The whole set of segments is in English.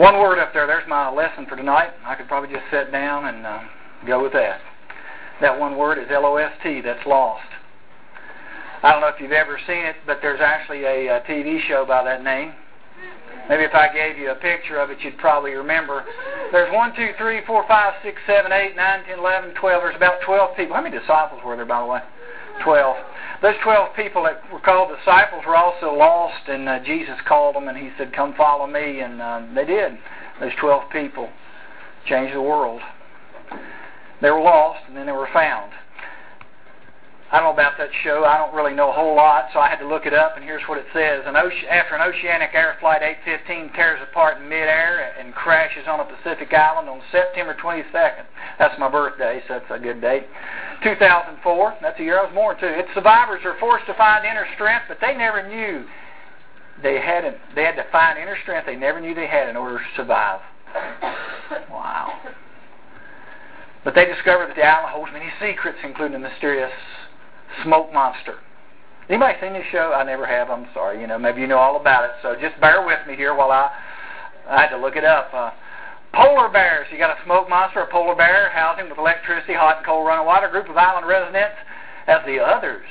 One word up there. There's my lesson for tonight. I could probably just sit down and uh, go with that. That one word is L-O-S-T. That's lost. I don't know if you've ever seen it, but there's actually a, a TV show by that name. Maybe if I gave you a picture of it, you'd probably remember. There's 1, 2, 3, 4, 5, 6, 7, 8, 9, 10, 11, 12. There's about 12 people. How many disciples were there, by the way? 12. Those 12 people that were called disciples were also lost, and uh, Jesus called them, and he said, Come follow me. And uh, they did. Those 12 people changed the world. They were lost, and then they were found. I don't know about that show. I don't really know a whole lot, so I had to look it up, and here's what it says. An after an Oceanic Air Flight 815 tears apart in midair and crashes on a Pacific island on September 22nd. That's my birthday, so that's a good date. 2004, that's the year I was born, too. Its survivors are forced to find inner strength, but they never knew they had They had to find inner strength they never knew they had in order to survive. Wow. But they discovered that the island holds many secrets, including the mysterious smoke monster. Anybody seen this show? I never have. I'm sorry. You know, maybe you know all about it. So just bear with me here while I I had to look it up. Uh, polar bears. You got a smoke monster, a polar bear, housing with electricity, hot and cold running water. Group of island residents as the others.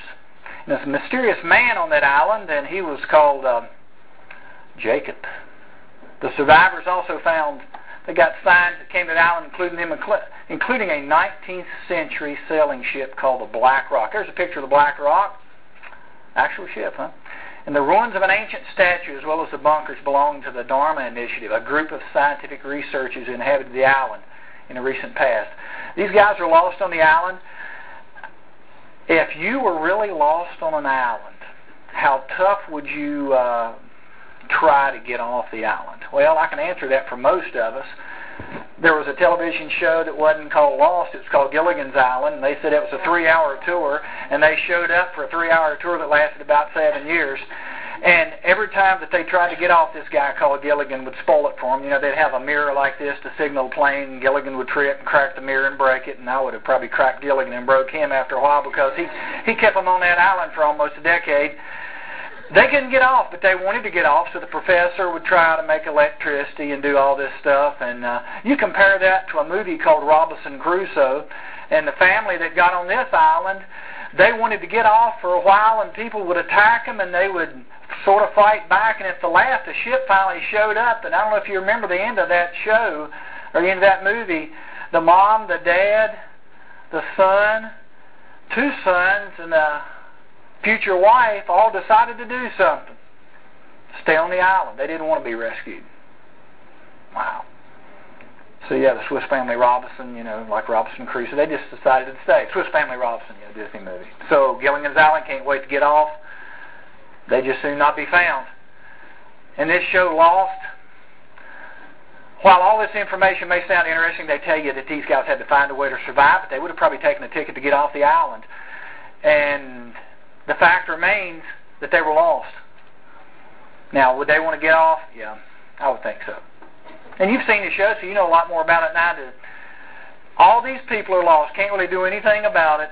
And this mysterious man on that island, and he was called uh, Jacob. The survivors also found they got signs that came to the island, including them, including a 19th century sailing ship called the Black Rock. There's a picture of the Black Rock. Actual ship, huh? And the ruins of an ancient statue, as well as the bunkers, belong to the Dharma Initiative, a group of scientific researchers who inhabited the island in the recent past. These guys are lost on the island. If you were really lost on an island, how tough would you uh, try to get off the island? Well, I can answer that for most of us. There was a television show that wasn't called Lost, it was called Gilligan's Island, and they said it was a three hour tour, and they showed up for a three hour tour that lasted about seven years. And every time that they tried to get off, this guy called Gilligan would spoil it for them. You know, they'd have a mirror like this to signal a plane, and Gilligan would trip and crack the mirror and break it, and I would have probably cracked Gilligan and broke him after a while because he he kept them on that island for almost a decade they couldn't get off, but they wanted to get off, so the professor would try to make electricity and do all this stuff. And uh, you compare that to a movie called Robinson Crusoe, and the family that got on this island, they wanted to get off for a while, and people would attack them, and they would sort of fight back. And at the last, the ship finally showed up. And I don't know if you remember the end of that show or the end of that movie. The mom, the dad, the son, two sons, and the future wife all decided to do something. Stay on the island. They didn't want to be rescued. Wow. So yeah, the Swiss Family Robinson, you know, like Robinson Crusoe, they just decided to stay. Swiss Family Robinson, you know, Disney movie. So Gilligan's Island can't wait to get off. They just soon not be found. And this show Lost, while all this information may sound interesting, they tell you that these guys had to find a way to survive, but they would have probably taken a ticket to get off the island. And the fact remains that they were lost. Now, would they want to get off? Yeah, I would think so. And you've seen the show, so you know a lot more about it than I do. All these people are lost, can't really do anything about it,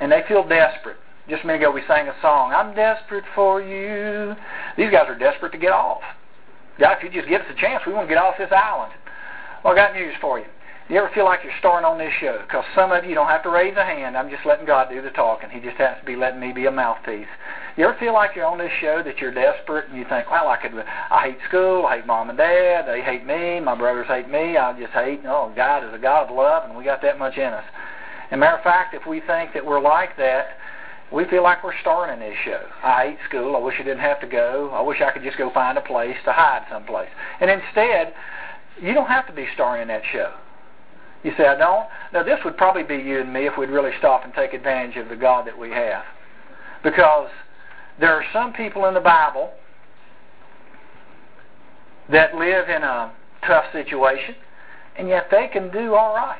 and they feel desperate. Just a minute ago, we sang a song, I'm desperate for you. These guys are desperate to get off. God, if you just give us a chance, we want to get off this island. Well, I got news for you. You ever feel like you're starring on this show? Because some of you don't have to raise a hand. I'm just letting God do the talking. He just has to be letting me be a mouthpiece. You ever feel like you're on this show that you're desperate and you think, well, I could, I hate school, I hate mom and dad, they hate me, my brothers hate me, I just hate, oh, God is a God of love and we got that much in us. And matter of fact, if we think that we're like that, we feel like we're starring in this show. I hate school. I wish I didn't have to go. I wish I could just go find a place to hide someplace. And instead, you don't have to be starring in that show. You say, I don't? Now, this would probably be you and me if we'd really stop and take advantage of the God that we have. Because there are some people in the Bible that live in a tough situation, and yet they can do all right.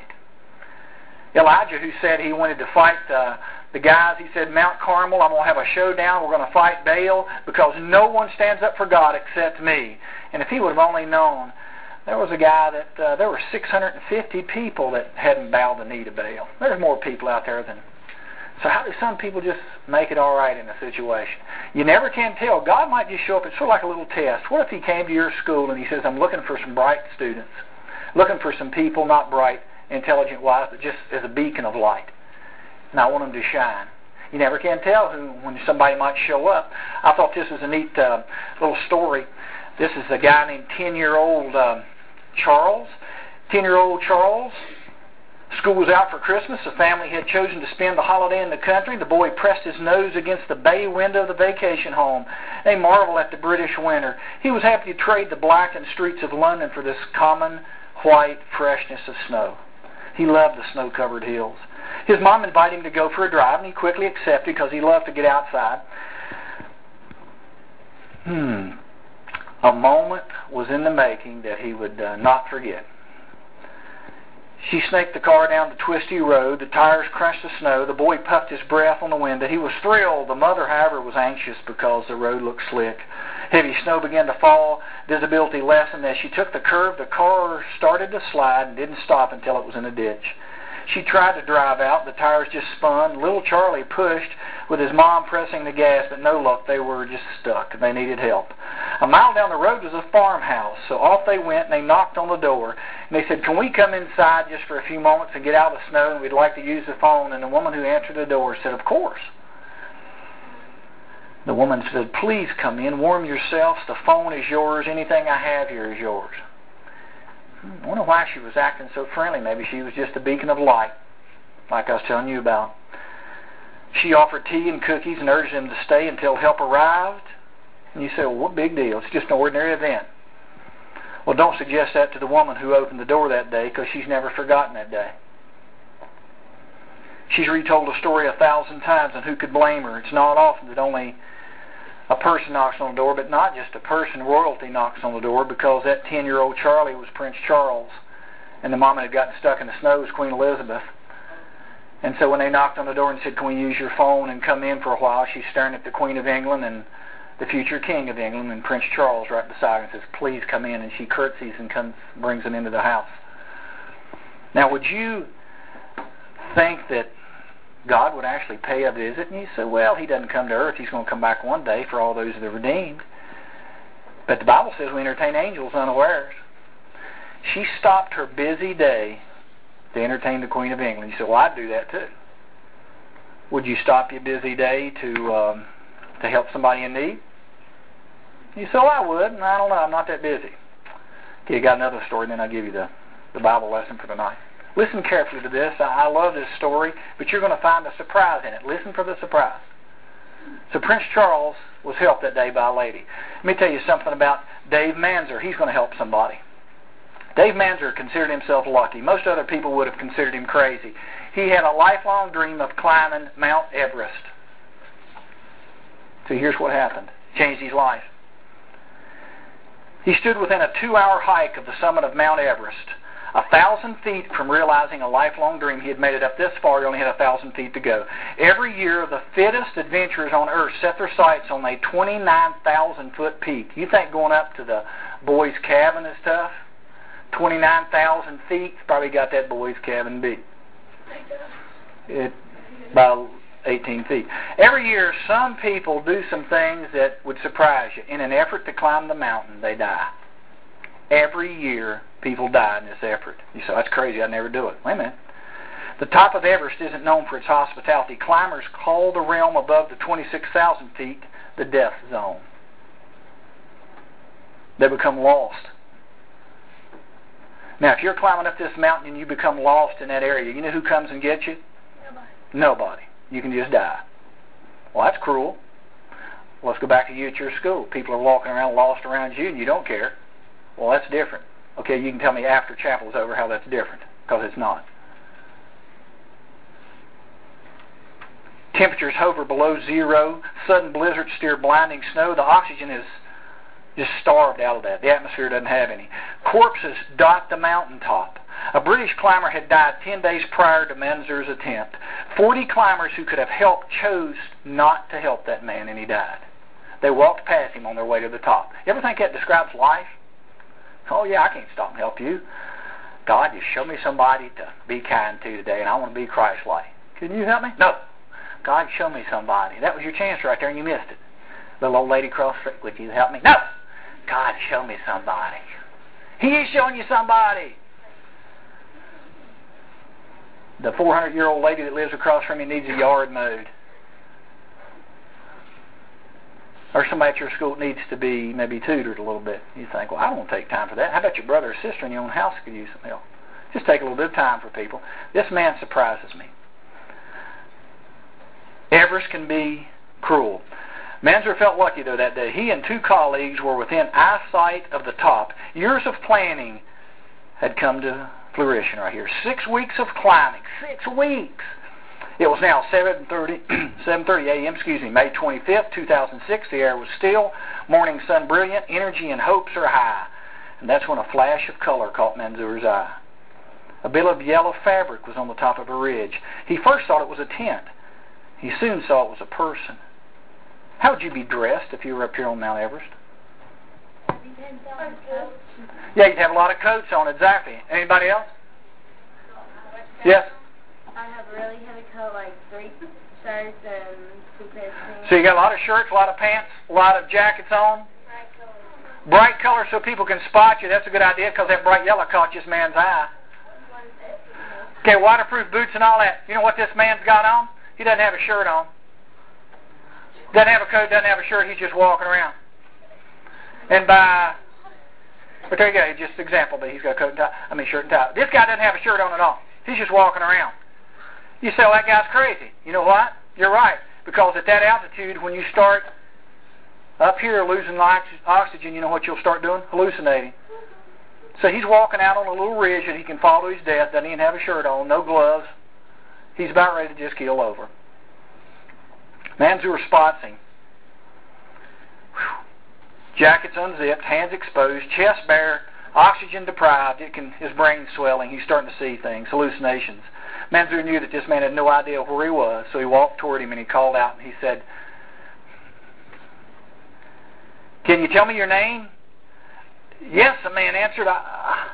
Elijah, who said he wanted to fight uh, the guys, he said, Mount Carmel, I'm going to have a showdown. We're going to fight Baal because no one stands up for God except me. And if he would have only known there was a guy that uh, there were 650 people that hadn't bowed the knee to Baal. There's more people out there than So how do some people just make it all right in a situation? You never can tell. God might just show up. It's sort of like a little test. What if He came to your school and He says, I'm looking for some bright students, looking for some people, not bright, intelligent, wise, but just as a beacon of light. And I want them to shine. You never can tell who when somebody might show up. I thought this was a neat uh, little story. This is a guy named 10-year-old uh, Charles. 10-year-old Charles School was out for Christmas. The family had chosen to spend the holiday in the country. The boy pressed his nose against the bay window of the vacation home. They marveled at the British winter. He was happy to trade the blackened streets of London for this common white freshness of snow. He loved the snow-covered hills. His mom invited him to go for a drive, and he quickly accepted because he loved to get outside. Hmm. A moment was in the making that he would uh, not forget. She snaked the car down the twisty road. The tires crunched the snow. The boy puffed his breath on the window. He was thrilled. The mother, however, was anxious because the road looked slick. Heavy snow began to fall. Visibility lessened. As she took the curve, the car started to slide and didn't stop until it was in a ditch. She tried to drive out. The tires just spun. Little Charlie pushed with his mom pressing the gas, but no luck. They were just stuck. And they needed help. A mile down the road was a farmhouse, so off they went and they knocked on the door. And they said, Can we come inside just for a few moments and get out of the snow? And we'd like to use the phone. And the woman who answered the door said, Of course. The woman said, Please come in, warm yourselves. The phone is yours. Anything I have here is yours. I wonder why she was acting so friendly. Maybe she was just a beacon of light, like I was telling you about. She offered tea and cookies and urged them to stay until help arrived. And you say, well, what big deal? It's just an ordinary event. Well, don't suggest that to the woman who opened the door that day because she's never forgotten that day. She's retold the story a thousand times, and who could blame her? It's not often that only a person knocks on the door, but not just a person. Royalty knocks on the door because that 10-year-old Charlie was Prince Charles, and the mama had gotten stuck in the snow was Queen Elizabeth. And so when they knocked on the door and said, can we use your phone and come in for a while, she's staring at the Queen of England and the future King of England and Prince Charles right beside her and says, please come in. And she curtsies and comes, brings them into the house. Now, would you think that God would actually pay a visit, and you say, well, he doesn't come to earth. He's going to come back one day for all those that are redeemed. But the Bible says we entertain angels unawares. She stopped her busy day to entertain the Queen of England. You say, well, I'd do that too. Would you stop your busy day to um, to help somebody in need? You say, well, I would, and I don't know. I'm not that busy. Okay, you got another story, and then I'll give you the, the Bible lesson for tonight. Listen carefully to this. I, I love this story, but you're going to find a surprise in it. Listen for the surprise. So Prince Charles was helped that day by a lady. Let me tell you something about Dave Manzer. He's going to help somebody. Dave Manzer considered himself lucky. Most other people would have considered him crazy. He had a lifelong dream of climbing Mount Everest. So here's what happened. Changed his life. He stood within a two-hour hike of the summit of Mount Everest a thousand feet from realizing a lifelong dream. He had made it up this far, he only had a thousand feet to go. Every year, the fittest adventurers on earth set their sights on a 29,000 foot peak. You think going up to the boys' cabin is tough? 29,000 feet, probably got that boys' cabin beat. It, about 18 feet. Every year, some people do some things that would surprise you. In an effort to climb the mountain, they die. Every year, people die in this effort. You say, that's crazy, I'd never do it. Wait a minute. The top of Everest isn't known for its hospitality. Climbers call the realm above the 26,000 feet the death zone. They become lost. Now, if you're climbing up this mountain and you become lost in that area, you know who comes and gets you? Nobody. Nobody. You can just die. Well, that's cruel. Let's go back to you at your school. People are walking around lost around you and you don't care. Well, that's different. Okay, you can tell me after chapel is over how that's different, because it's not. Temperatures hover below zero. Sudden blizzards steer blinding snow. The oxygen is just starved out of that. The atmosphere doesn't have any. Corpses dot the mountaintop. A British climber had died 10 days prior to Menzer's attempt. 40 climbers who could have helped chose not to help that man, and he died. They walked past him on their way to the top. You ever think that describes life? Oh, yeah, I can't stop and help you. God, just show me somebody to be kind to today, and I want to be Christ-like. Can you help me? No. God, show me somebody. That was your chance right there, and you missed it. Little old lady across street, would you help me? No! God, show me somebody. He is showing you somebody. The 400 year old lady that lives across from you needs a yard mowed. Or somebody at your school needs to be maybe tutored a little bit. You think, well, I don't take time for that. How about your brother or sister in your own house could use some help? Just take a little bit of time for people. This man surprises me. Everest can be cruel. Manzer felt lucky, though, that day. He and two colleagues were within eyesight of the top. Years of planning had come to fruition right here. Six weeks of climbing. Six weeks. It was now 7:30 7:30 a.m. Excuse me, May 25th, 2006. The air was still, morning sun brilliant, energy and hopes are high, and that's when a flash of color caught Manzur's eye. A bit of yellow fabric was on the top of a ridge. He first thought it was a tent. He soon saw it was a person. How would you be dressed if you were up here on Mount Everest? Yeah, you'd have a lot of coats on, exactly. Anybody else? Yes? I have a really heavy coat, like three shirts and two pairs of pants. So you got a lot of shirts, a lot of pants, a lot of jackets on? Bright color so people can spot you. That's a good idea because that bright yellow caught this man's eye. Okay, waterproof boots and all that. You know what this man's got on? He doesn't have a shirt on. Doesn't have a coat, doesn't have a shirt, he's just walking around. And by, but there you go, just example, but he's got a coat and tie, I mean shirt and tie. This guy doesn't have a shirt on at all. He's just walking around. You say, well, that guy's crazy. You know what? You're right. Because at that altitude, when you start up here losing oxygen, you know what you'll start doing? Hallucinating. So he's walking out on a little ridge and he can fall to his death, doesn't even have a shirt on, no gloves. He's about ready to just keel over. Manzur spots him. Jacket's unzipped, hands exposed, chest bare, oxygen deprived. It can his brain swelling. He's starting to see things, hallucinations. Manzur knew that this man had no idea where he was, so he walked toward him and he called out and he said, "Can you tell me your name?" Yes, the man answered. I,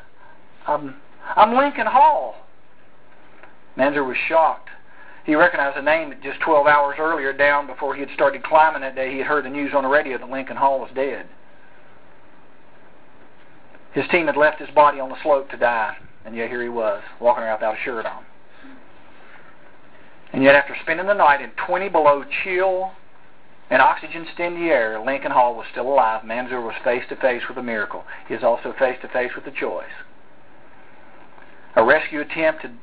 I'm, I'm Lincoln Hall. Manzur was shocked. He recognized the name that just 12 hours earlier, down before he had started climbing that day, he had heard the news on the radio that Lincoln Hall was dead. His team had left his body on the slope to die, and yet here he was, walking around without a shirt on. And yet, after spending the night in 20 below chill and oxygen stingy air, Lincoln Hall was still alive. Manzur was face to face with a miracle. He is also face to face with a choice. A rescue attempt had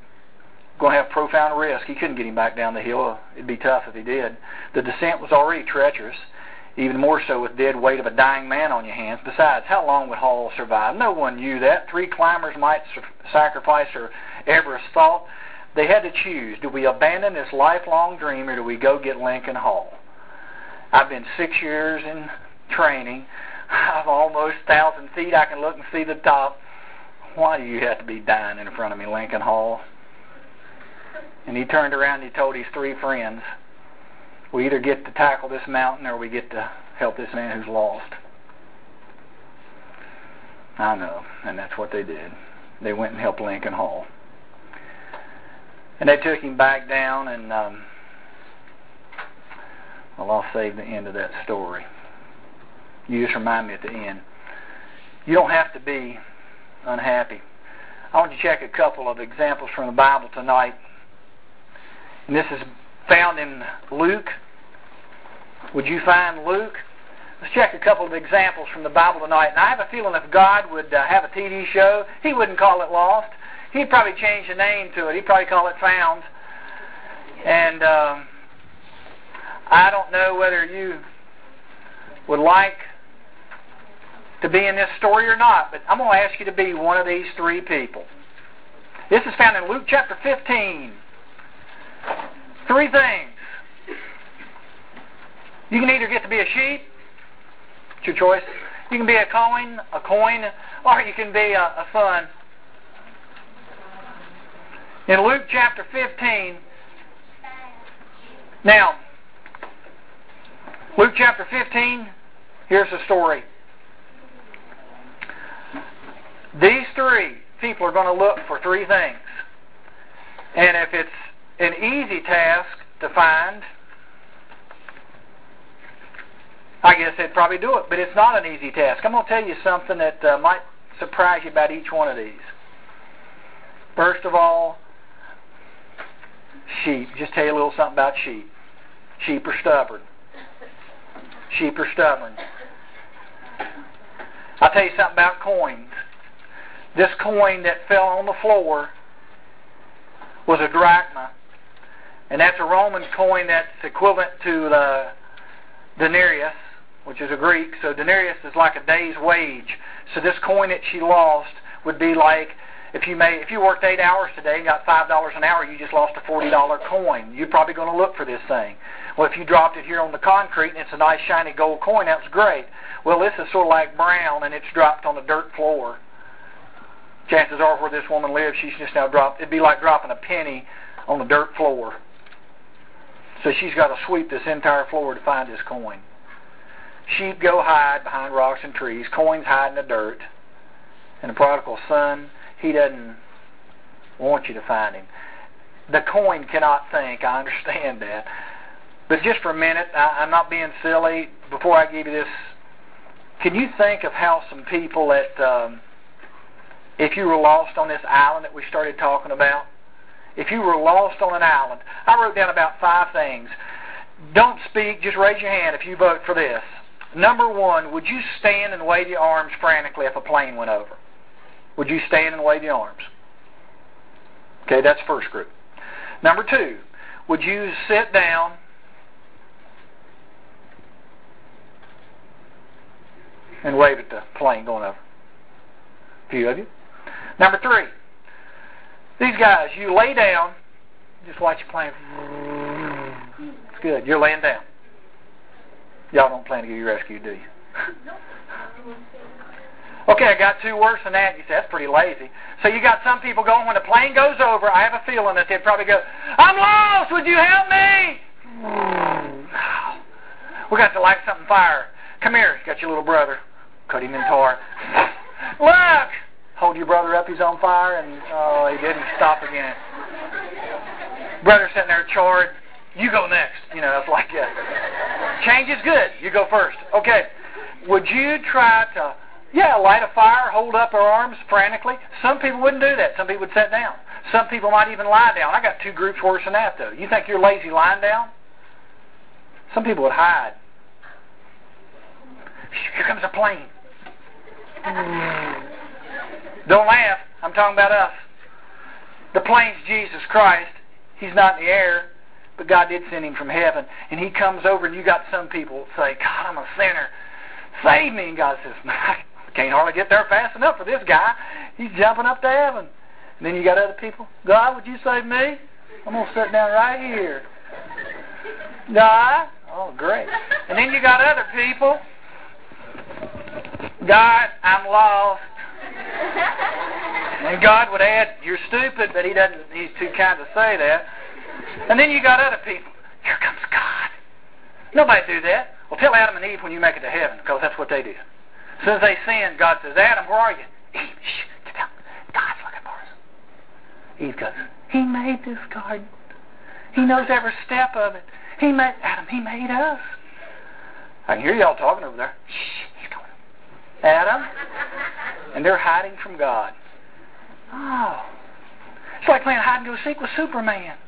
going to have profound risk. He couldn't get him back down the hill. It'd be tough if he did. The descent was already treacherous, even more so with dead weight of a dying man on your hands. Besides, how long would Hall survive? No one knew that. Three climbers might sacrifice their Everest thought. They had to choose. Do we abandon this lifelong dream or do we go get Lincoln Hall? I've been six years in training. I'm almost thousand feet. I can look and see the top. Why do you have to be dying in front of me, Lincoln Hall? And he turned around and he told his three friends, we either get to tackle this mountain or we get to help this man who's lost. I know, and that's what they did. They went and helped Lincoln Hall. And they took him back down, and um, well, I'll save the end of that story. You just remind me at the end. You don't have to be unhappy. I want to check a couple of examples from the Bible tonight. And this is found in Luke. Would you find Luke? Let's check a couple of examples from the Bible tonight. And I have a feeling if God would uh, have a TV show, He wouldn't call it Lost. He'd probably change the name to it. He'd probably call it Found. And um, I don't know whether you would like to be in this story or not, but I'm going to ask you to be one of these three people. This is found in Luke chapter 15. Three things. You can either get to be a sheep, it's your choice. You can be a coin, a coin, or you can be a, a son. In Luke chapter 15, now, Luke chapter 15, here's the story. These three people are going to look for three things. And if it's an easy task to find, I guess they'd probably do it. But it's not an easy task. I'm going to tell you something that uh, might surprise you about each one of these. First of all, sheep. Just tell you a little something about sheep. Sheep are stubborn. Sheep are stubborn. I'll tell you something about coins. This coin that fell on the floor was a drachma, and that's a Roman coin that's equivalent to the denarius, which is a Greek. So denarius is like a day's wage. So this coin that she lost would be like if you made if you worked eight hours today and got five dollars an hour, you just lost a forty dollar coin. You're probably going to look for this thing. Well, if you dropped it here on the concrete and it's a nice shiny gold coin, that's great. Well, this is sort of like brown and it's dropped on the dirt floor. Chances are, where this woman lives, she's just now dropped. It'd be like dropping a penny on the dirt floor. So she's got to sweep this entire floor to find this coin. Sheep go hide behind rocks and trees. Coins hide in the dirt. And the prodigal son, he doesn't want you to find him. The coin cannot think. I understand that. But just for a minute, I, I'm not being silly. Before I give you this, can you think of how some people that, um, if you were lost on this island that we started talking about, if you were lost on an island, I wrote down about five things. Don't speak, just raise your hand if you vote for this. Number one, would you stand and wave your arms frantically if a plane went over? Would you stand and wave your arms? Okay, that's first group. Number two, would you sit down and wave at the plane going over? A few of you. Number three, these guys, you lay down, just watch the plane. It's good. You're laying down. Y'all don't plan to get rescued, do you? Okay, I got two worse than that. You say, that's pretty lazy. So you got some people going, when the plane goes over, I have a feeling that they'd probably go, I'm lost, would you help me? we got to light something fire. Come here, you got your little brother. Cut him in tar. Look! Hold your brother up, he's on fire, and oh, he didn't stop again. Brother sitting there charred. You go next. You know, it's like that. Change is good. You go first. Okay. Would you try to, yeah, light a fire, hold up our arms frantically? Some people wouldn't do that. Some people would sit down. Some people might even lie down. I got two groups worse than that, though. You think you're lazy lying down? Some people would hide. Here comes a plane. Mm. Don't laugh. I'm talking about us. The plane's Jesus Christ. He's not in the air, but God did send him from heaven. And he comes over, and you got some people say, God, I'm a sinner. Save me. And God says, can't hardly get there fast enough for this guy. He's jumping up to heaven. And then you got other people, God, would you save me? I'm going to sit down right here. God, oh, great. And then you got other people, God, I'm lost. And God would add, "You're stupid," but He doesn't. He's too kind to say that. And then you got other people. Here comes God. Nobody do that. Well, tell Adam and Eve when you make it to heaven, because that's what they did. As as they sinned, God says, "Adam, where are you?" Eve, shh, get down. God's looking for us. Eve goes, "He made this garden. He knows every step of it. He made Adam. He made us." I can hear y'all talking over there. Shh, he's going. Adam, and they're hiding from God. Oh. It's like playing hide and go seek with Superman.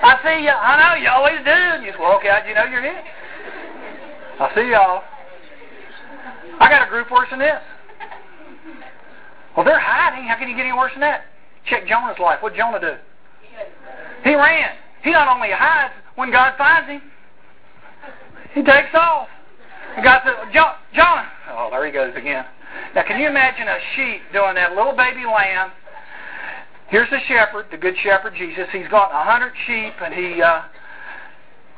I see you. I know you always do. And you just walk out, you know you're here. I see y'all. I got a group worse than this. Well, they're hiding. How can you get any worse than that? Check Jonah's life. What Jonah do? He ran. He not only hides when God finds him, he takes off. And God said, Jonah. Oh, there he goes again. Now, can you imagine a sheep doing that little baby lamb? Here's the shepherd, the good shepherd Jesus. He's got a hundred sheep, and he uh,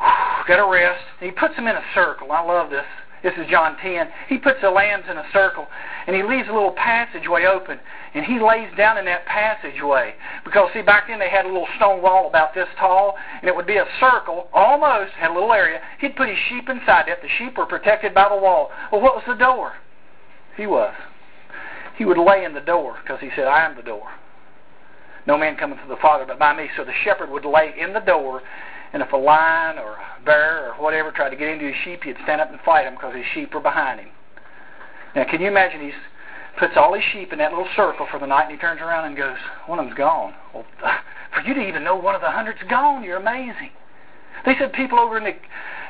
got a rest. He puts them in a circle. I love this. This is John 10. He puts the lambs in a circle, and he leaves a little passageway open, and he lays down in that passageway. Because, see, back then they had a little stone wall about this tall, and it would be a circle, almost, had a little area. He'd put his sheep inside that. The sheep were protected by the wall. Well, what was the door? He was. He would lay in the door because he said, I am the door. No man cometh to the Father but by me. So the shepherd would lay in the door And if a lion or a bear or whatever tried to get into his sheep, he'd stand up and fight him because his sheep were behind him. Now, can you imagine he's puts all his sheep in that little circle for the night, and he turns around and goes, "One of them's gone." Well, for you to even know one of the hundred's gone, you're amazing. They said people over in the,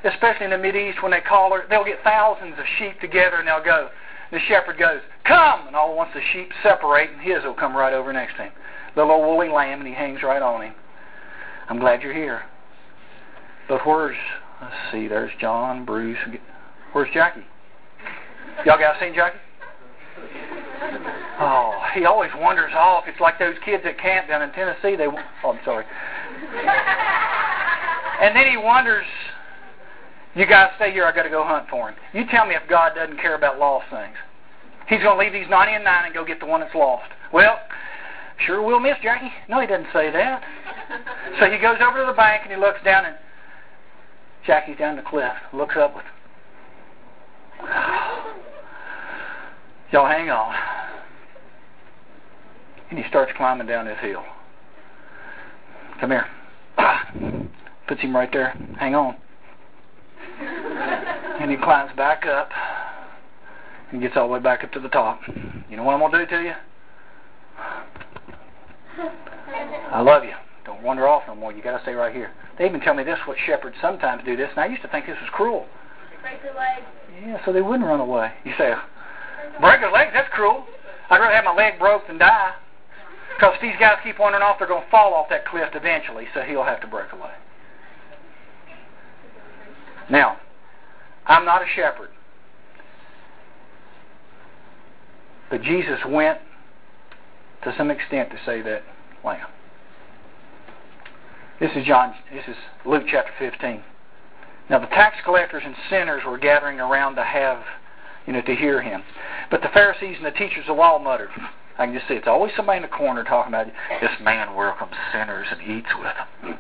especially in the Mid East, when they call her, they'll get thousands of sheep together and they'll go. The shepherd goes, "Come!" And all once the sheep separate, and his will come right over next to him. The little woolly lamb, and he hangs right on him. I'm glad you're here. But where's? Let's see. There's John, Bruce. Where's Jackie? Y'all guys seen Jackie? Oh, he always wanders off. It's like those kids at camp down in Tennessee. They. Oh, I'm sorry. And then he wonders, you guys stay here, i got to go hunt for him. You tell me if God doesn't care about lost things. He's going to leave these 90 and 9 and go get the one that's lost. Well, sure we'll miss Jackie. No, he doesn't say that. so he goes over to the bank and he looks down and Jackie's down the cliff, looks up with Y'all hang on. And he starts climbing down this hill. Come here. Puts him right there. Hang on. and he climbs back up and gets all the way back up to the top. You know what I'm going to do to you? I love you. Don't wander off no more. You got to stay right here. They even tell me this what shepherds sometimes do this, and I used to think this was cruel. Break their legs. Yeah, so they wouldn't run away. You say, break their legs? That's cruel. I'd rather have my leg broke than die. Because if these guys keep wandering off, they're going to fall off that cliff eventually, so he'll have to break away. Now, I'm not a shepherd. But Jesus went to some extent to save that lamb. This is John this is Luke chapter 15. Now the tax collectors and sinners were gathering around to have you know to hear him. But the Pharisees and the teachers of the law muttered. I can just see it's always somebody in the corner talking about this man welcomes sinners and eats with them.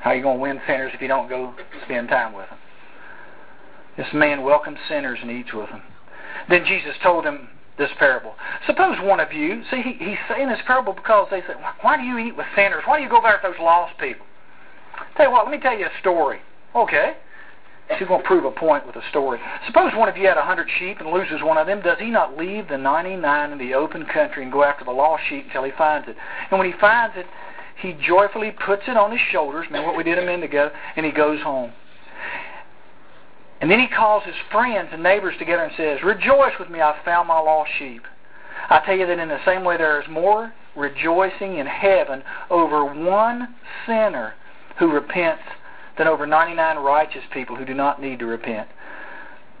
How are you going to win sinners if you don't go spend time with them? This man welcomes sinners and eats with them. Then Jesus told him this parable. Suppose one of you, see, he, he's saying this parable because they say, why do you eat with sinners? Why do you go there with those lost people? Tell you what, let me tell you a story. Okay. She's going to prove a point with a story. Suppose one of you had a hundred sheep and loses one of them. Does he not leave the 99 in the open country and go after the lost sheep until he finds it? And when he finds it, he joyfully puts it on his shoulders, remember what we did a minute ago, and he goes home. And then he calls his friends and neighbors together and says, Rejoice with me, I've found my lost sheep. I tell you that in the same way there is more rejoicing in heaven over one sinner who repents than over 99 righteous people who do not need to repent.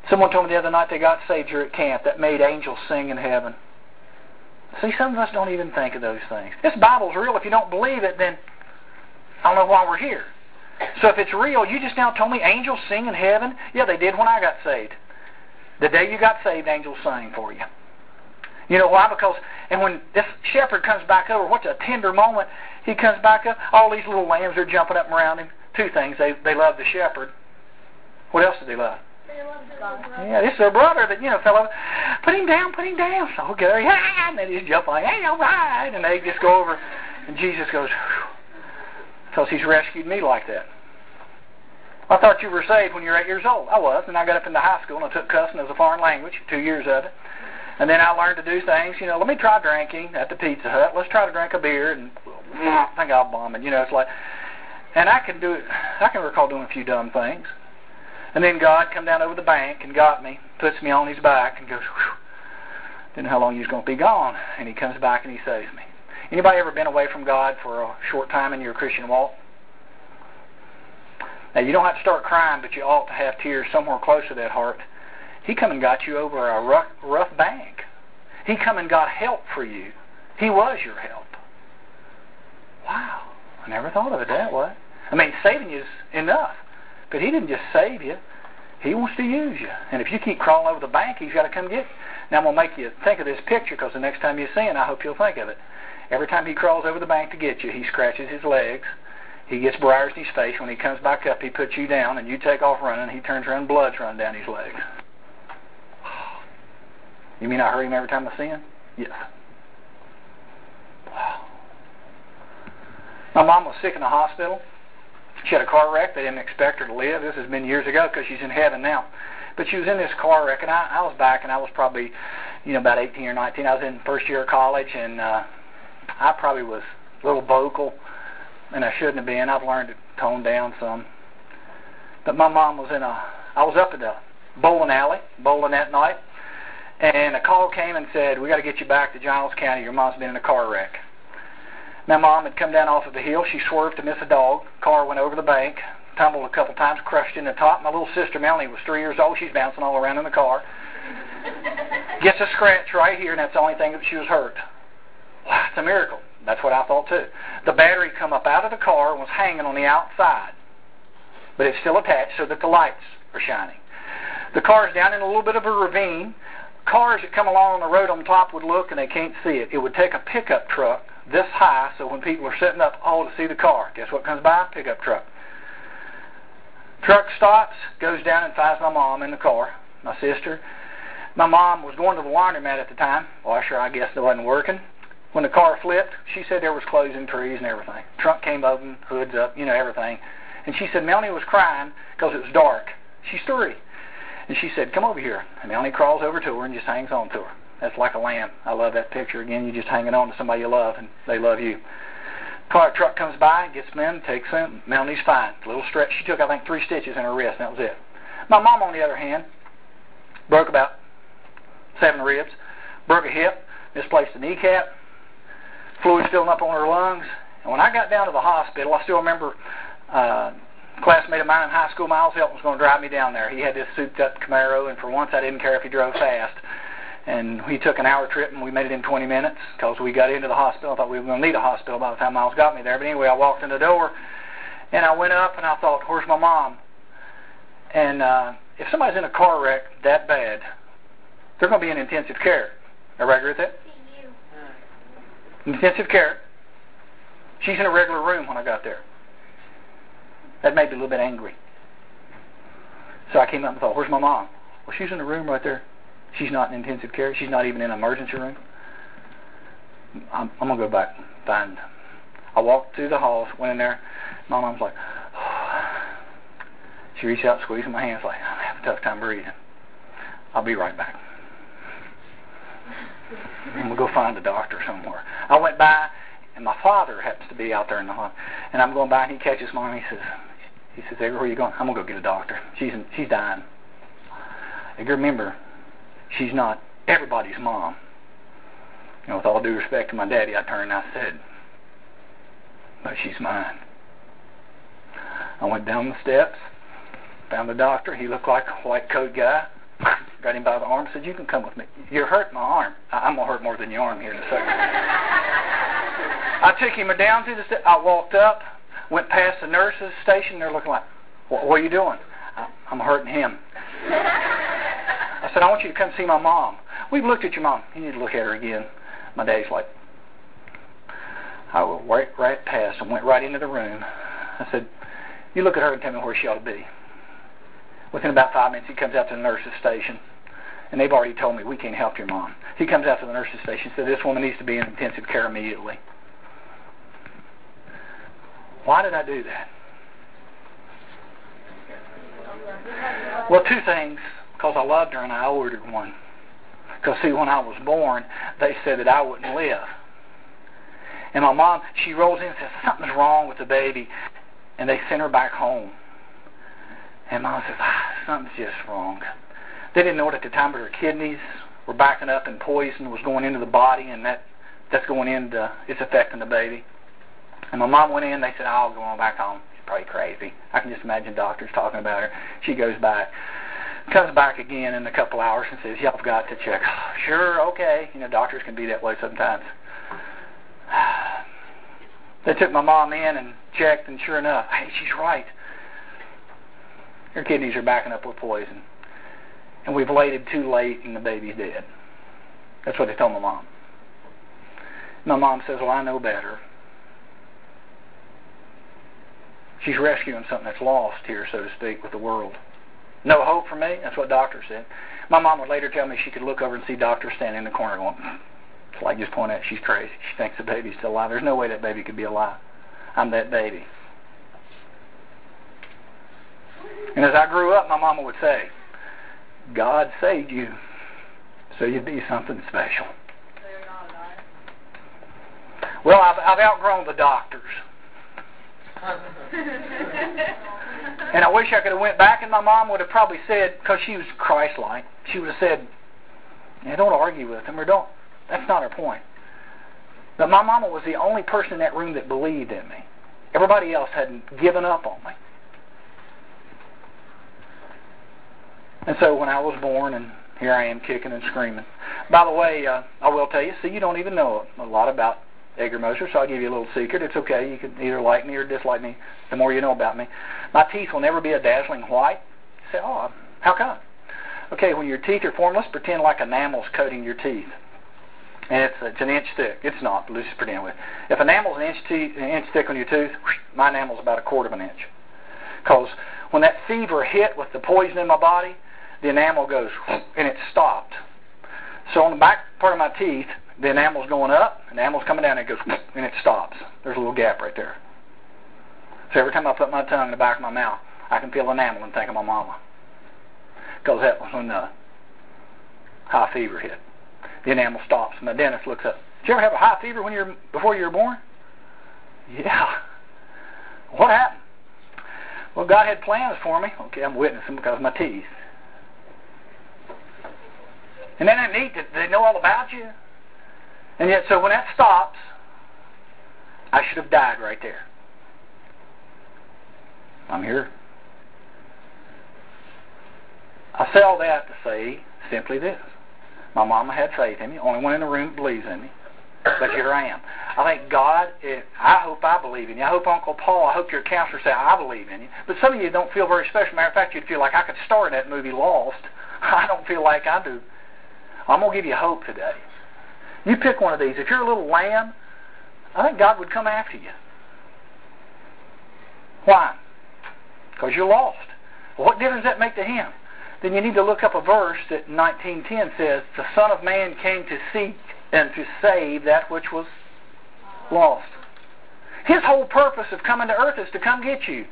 Someone told me the other night they got saved here at camp. That made angels sing in heaven. See, some of us don't even think of those things. This Bible's real. If you don't believe it, then I don't know why we're here. So if it's real, you just now told me angels sing in heaven. Yeah, they did when I got saved. The day you got saved, angels sang for you. You know why? Because, and when this shepherd comes back over, what's a tender moment? He comes back up, all these little lambs are jumping up around him. Two things. They, they love the shepherd. What else do they love? Yeah, this is their brother that, you know, fell over. Put him down, put him down. So, okay, yeah, and they just jump like, hey, all right. And they just go over. And Jesus goes, because he's rescued me like that. I thought you were saved when you were eight years old. I was, and I got up into high school and I took cussing as a foreign language, two years of it. And then I learned to do things, you know, let me try drinking at the Pizza Hut. Let's try to drink a beer, and I think I'll bomb it. You know, it's like, and I can do it. I can recall doing a few dumb things. And then God come down over the bank and got me, puts me on his back, and goes, Whew. didn't know how long he was going to be gone. And he comes back and he saves me. Anybody ever been away from God for a short time in your Christian walk? Now, you don't have to start crying, but you ought to have tears somewhere close to that heart. He come and got you over a rough, rough bank. He come and got help for you. He was your help. Wow. I never thought of it that way. I mean, saving you is enough. But he didn't just save you. He wants to use you. And if you keep crawling over the bank, he's got to come get you. Now, I'm going to make you think of this picture because the next time you see it, I hope you'll think of it. Every time he crawls over the bank to get you, he scratches his legs. He gets briars in his face. When he comes back up, he puts you down, and you take off running. He turns around, blood's running down his legs. You mean I hurt him every time I see him? Yes. Wow. My mom was sick in the hospital. She had a car wreck. They didn't expect her to live. This has been years ago because she's in heaven now. But she was in this car wreck, and I, I was back, and I was probably, you know, about 18 or 19. I was in first year of college, and uh, I probably was a little vocal, and I shouldn't have been. I've learned to tone down some. But my mom was in a. I was up at the bowling alley, bowling that night, and a call came and said, "We got to get you back to Giles County. Your mom's been in a car wreck." My mom had come down off of the hill. She swerved to miss a dog. Car went over the bank, tumbled a couple times, crushed in the top. My little sister Melanie was three years old. She's bouncing all around in the car. Gets a scratch right here, and that's the only thing that she was hurt. It's a miracle. That's what I thought too. The battery come up out of the car and was hanging on the outside, but it's still attached so that the lights are shining. The car is down in a little bit of a ravine. Cars that come along on the road on top would look and they can't see it. It would take a pickup truck this high so when people are sitting up all to see the car. Guess what comes by? Pickup truck. Truck stops, goes down and finds my mom in the car, my sister. My mom was going to the laundromat at the time. Washer, I guess, it wasn't working. When the car flipped, she said there was clothes in trees and everything. Trunk came open, hoods up, you know, everything. And she said Melanie was crying because it was dark. She's three. And she said, come over here. And Melanie crawls over to her and just hangs on to her. That's like a lamb. I love that picture. Again, you're just hanging on to somebody you love, and they love you. Car truck comes by, gets them, takes them. Melanie's fine. A little stretch. She took, I think, three stitches in her wrist, and that was it. My mom, on the other hand, broke about seven ribs, broke a hip, misplaced a kneecap, fluid filling up on her lungs. And when I got down to the hospital, I still remember uh, a classmate of mine in high school, Miles Hilton, was going to drive me down there. He had this souped-up Camaro, and for once I didn't care if he drove fast and we took an hour trip and we made it in 20 minutes because we got into the hospital. I thought we were going to need a hospital by the time Miles got me there. But anyway, I walked in the door and I went up and I thought, where's my mom? And uh, if somebody's in a car wreck that bad, they're going to be in intensive care. Everybody agree with that? Intensive care. She's in a regular room when I got there. That made me a little bit angry. So I came up and thought, where's my mom? Well, she's in the room right there. She's not in intensive care. She's not even in an emergency room. I'm, I'm gonna go back and find. Her. I walked through the halls, went in there. My mom's like, oh. she reached out, squeezing my hands, like I'm having a tough time breathing. I'll be right back. I'm gonna go find a doctor somewhere. I went by, and my father happens to be out there in the hall, and I'm going by, and he catches mom. He says, he says, Edgar, where are you going? I'm gonna go get a doctor. She's in, she's dying. Edgar, remember, she's not everybody's mom. You know, with all due respect to my daddy, I turned and I said, but she's mine. I went down the steps, found the doctor. He looked like a white coat guy. Got him by the arm, said, you can come with me. You're hurting my arm. I'm going to hurt more than your arm here in a second. I took him down to the steps. I walked up, went past the nurse's station. They're looking like, what, what are you doing? I'm hurting him. I said, I want you to come see my mom. We've looked at your mom. You need to look at her again. My dad's like, I went right, right past and went right into the room. I said, you look at her and tell me where she ought to be. Within about five minutes, he comes out to the nurse's station. And they've already told me, we can't help your mom. He comes out to the nurse's station and said, this woman needs to be in intensive care immediately. Why did I do that? Well, two things because I loved her and I ordered one. Because, see, when I was born, they said that I wouldn't live. And my mom, she rolls in and says, something's wrong with the baby. And they send her back home. And mom says, ah, something's just wrong. They didn't know it at the time, but her kidneys were backing up and poison was going into the body, and that that's going into, it's affecting the baby. And my mom went in, they said, I'll go on back home. She's probably crazy. I can just imagine doctors talking about her. She goes back comes back again in a couple hours and says, "Y'all got to check." sure, okay. You know, doctors can be that way sometimes. They took my mom in and checked, and sure enough, hey, she's right. Her kidneys are backing up with poison, and we've waited too late, and the baby's dead. That's what they told my mom. My mom says, "Well, I know better." She's rescuing something that's lost here, so to speak, with the world. No hope for me? That's what doctor said. My mom would later tell me she could look over and see doctor standing in the corner going, it's like just point out she's crazy. She thinks the baby's still alive. There's no way that baby could be alive. I'm that baby. And as I grew up, my mama would say, God saved you, so you'd be something special. Well, I've, I've outgrown the doctors. and I wish I could have went back, and my mom would have probably said, because she was Christ-like, she would have said, yeah, don't argue with them, or don't. That's not her point. But my mama was the only person in that room that believed in me. Everybody else had given up on me. And so when I was born, and here I am kicking and screaming. By the way, uh, I will tell you, see, you don't even know a lot about Edgar Moser, so I'll give you a little secret. It's okay. You can either like me or dislike me. The more you know about me. My teeth will never be a dazzling white. You say, oh, how come? Okay, when your teeth are formless, pretend like enamel's coating your teeth. And it's, it's an inch thick. It's not, but let's just pretend with If enamel's an inch, te- an inch thick on your tooth, my enamel's about a quarter of an inch. Because when that fever hit with the poison in my body, the enamel goes, and it stopped. So on the back part of my teeth, the enamel's going up, enamel's coming down, and it goes, and it stops. There's a little gap right there. So every time I put my tongue in the back of my mouth, I can feel enamel and think of my mama. Because that was when the high fever hit. The enamel stops, and the dentist looks up. Did you ever have a high fever when you're before you were born? Yeah. What happened? Well, God had plans for me. Okay, I'm witnessing because of my teeth. And then that neat that they know all about you. And yet, so when that stops, I should have died right there. I'm here. I say all that to say simply this. My mama had faith in me. Only one in the room believes in me. But here I am. I think God, it, I hope I believe in you. I hope Uncle Paul, I hope your counselor say, I believe in you. But some of you don't feel very special. Matter of fact, you'd feel like I could star in that movie Lost. I don't feel like I do. I'm going to give you hope today. You pick one of these. If you're a little lamb, I think God would come after you. Why? Because you're lost. what difference does that make to Him? Then you need to look up a verse that 1910 says, The Son of Man came to seek and to save that which was lost. His whole purpose of coming to earth is to come get you.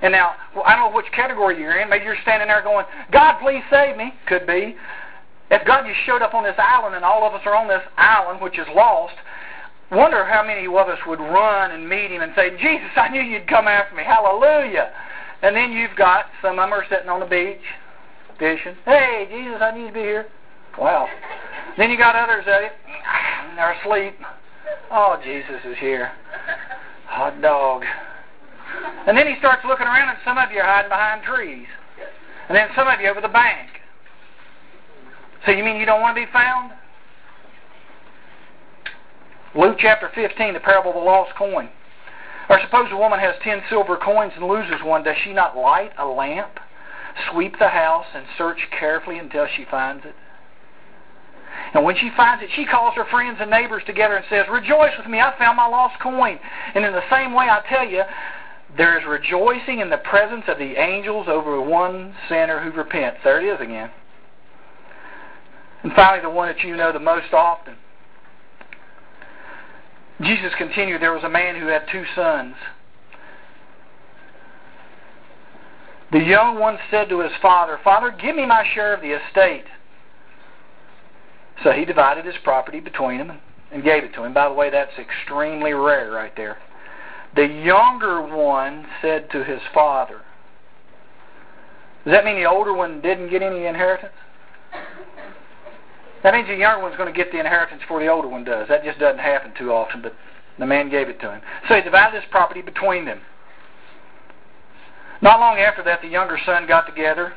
And now, well, I don't know which category you're in. Maybe you're standing there going, God, please save me. Could be. If God just showed up on this island and all of us are on this island, which is lost, wonder how many of us would run and meet him and say, Jesus, I knew you'd come after me. Hallelujah. And then you've got some of them are sitting on the beach fishing. Hey, Jesus, I need to be here. Wow. Then you got others that they're asleep. Oh, Jesus is here. Hot dog. And then he starts looking around, and some of you are hiding behind trees. And then some of you over the bank. So you mean you don't want to be found? Luke chapter 15, the parable of the lost coin. Or suppose a woman has ten silver coins and loses one. Does she not light a lamp, sweep the house, and search carefully until she finds it? And when she finds it, she calls her friends and neighbors together and says, Rejoice with me, I found my lost coin. And in the same way, I tell you, there is rejoicing in the presence of the angels over one sinner who repents. There it is again. And finally, the one that you know the most often. Jesus continued, there was a man who had two sons. The young one said to his father, Father, give me my share of the estate. So he divided his property between them and gave it to him. By the way, that's extremely rare right there. The younger one said to his father, Does that mean the older one didn't get any inheritance? That means the younger one's going to get the inheritance before the older one does. That just doesn't happen too often, but the man gave it to him. So he divided his property between them. Not long after that, the younger son got together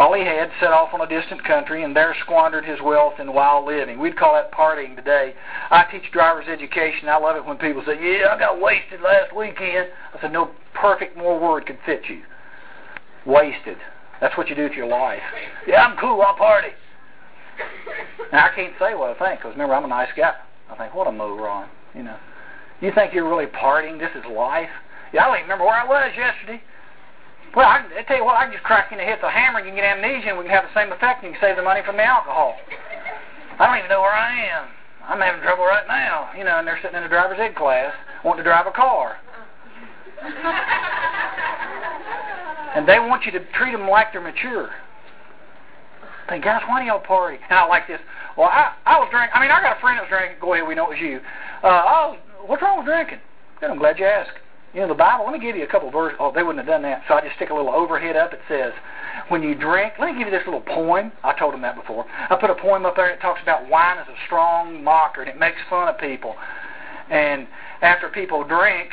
all he had, set off on a distant country, and there squandered his wealth in wild living. We'd call that partying today. I teach driver's education. I love it when people say, Yeah, I got wasted last weekend. I said, No perfect more word could fit you. Wasted. That's what you do with your life. Yeah, I'm cool. I'll party. Now, I can't say what I think because remember, I'm a nice guy. I think, what a moron. You know, you think you're really partying? This is life. Yeah, I don't even remember where I was yesterday. Well, I, I tell you what, I can just crack you in the head with a hammer and you can get amnesia and we can have the same effect and you can save the money from the alcohol. I don't even know where I am. I'm having trouble right now, you know, and they're sitting in a driver's ed class. wanting to drive a car. and they want you to treat them like they're mature. Think, guys, why do y'all party? And I like this. Well, I I was drinking. I mean, I got a friend that was drinking. Go ahead, we know it was you. Uh, I what's wrong with drinking? Good, I'm glad you asked. You know, the Bible, let me give you a couple verses. Oh, they wouldn't have done that. So I just stick a little overhead up. It says, when you drink, let me give you this little poem. I told them that before. I put a poem up there that talks about wine as a strong mocker, and it makes fun of people. And after people drink,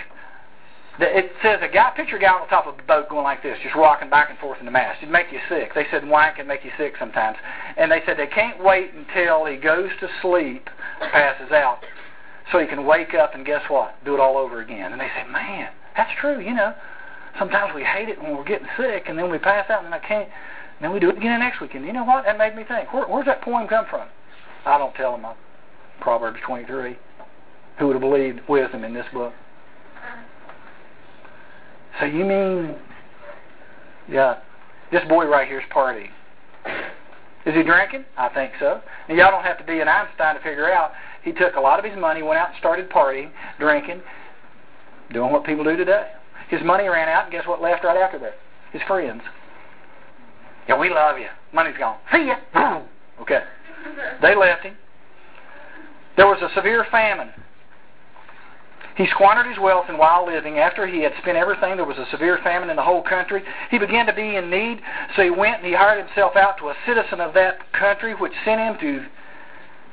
it says a guy, picture a guy on the top of a boat going like this, just rocking back and forth in the mast. It'd make you sick. They said wine can make you sick sometimes. And they said they can't wait until he goes to sleep, passes out, so he can wake up and guess what? Do it all over again. And they say, man, that's true, you know. Sometimes we hate it when we're getting sick, and then we pass out, and I can't. And then we do it again the next weekend. You know what? That made me think. Where, where's that poem come from? I don't tell them. Proverbs 23. Who would have believed wisdom in this book? So you mean, yeah, this boy right here is partying. Is he drinking? I think so. Y'all don't have to be an Einstein to figure out. He took a lot of his money, went out and started partying, drinking, doing what people do today. His money ran out, and guess what left right after that? His friends. Yeah, we love you. Money's gone. See ya. Okay. They left him. There was a severe famine. He squandered his wealth in wild living. After he had spent everything, there was a severe famine in the whole country. He began to be in need, so he went and he hired himself out to a citizen of that country, which sent him to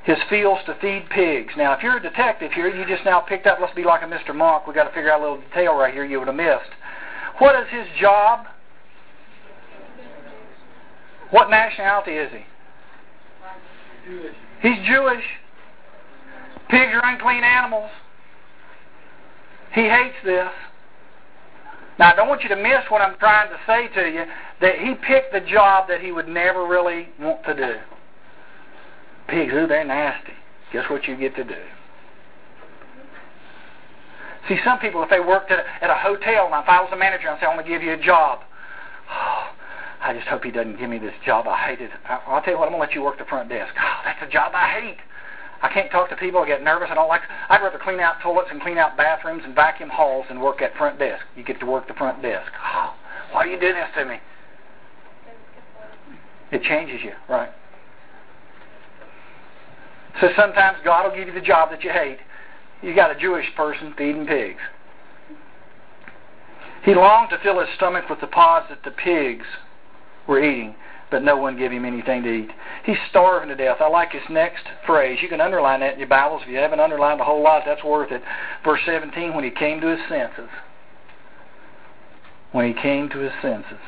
his fields to feed pigs. Now, if you're a detective here, you just now picked up, let's be like a Mr. Monk, we've got to figure out a little detail right here you would have missed. What is his job? What nationality is he? He's Jewish. Pigs are unclean animals. He hates this. Now, I don't want you to miss what I'm trying to say to you, that he picked the job that he would never really want to do. Pigs, ooh, they're nasty. Guess what you get to do? See, some people, if they worked at a, at a hotel, and if I was a manager, I'd say, I'm going to give you a job. Oh, I just hope he doesn't give me this job. I hate it. I'll tell you what, I'm going to let you work the front desk. Oh, that's a job I hate. I can't talk to people. I get nervous. I don't like. I'd rather clean out toilets and clean out bathrooms and vacuum halls than work at front desk. You get to work the front desk. Oh, why do you do this to me? It changes you, right? So sometimes God will give you the job that you hate. You got a Jewish person feeding pigs. He longed to fill his stomach with the pods that the pigs were eating but no one give him anything to eat. He's starving to death. I like his next phrase. You can underline that in your Bibles. If you haven't underlined a whole lot, that's worth it. Verse 17, when he came to his senses. When he came to his senses.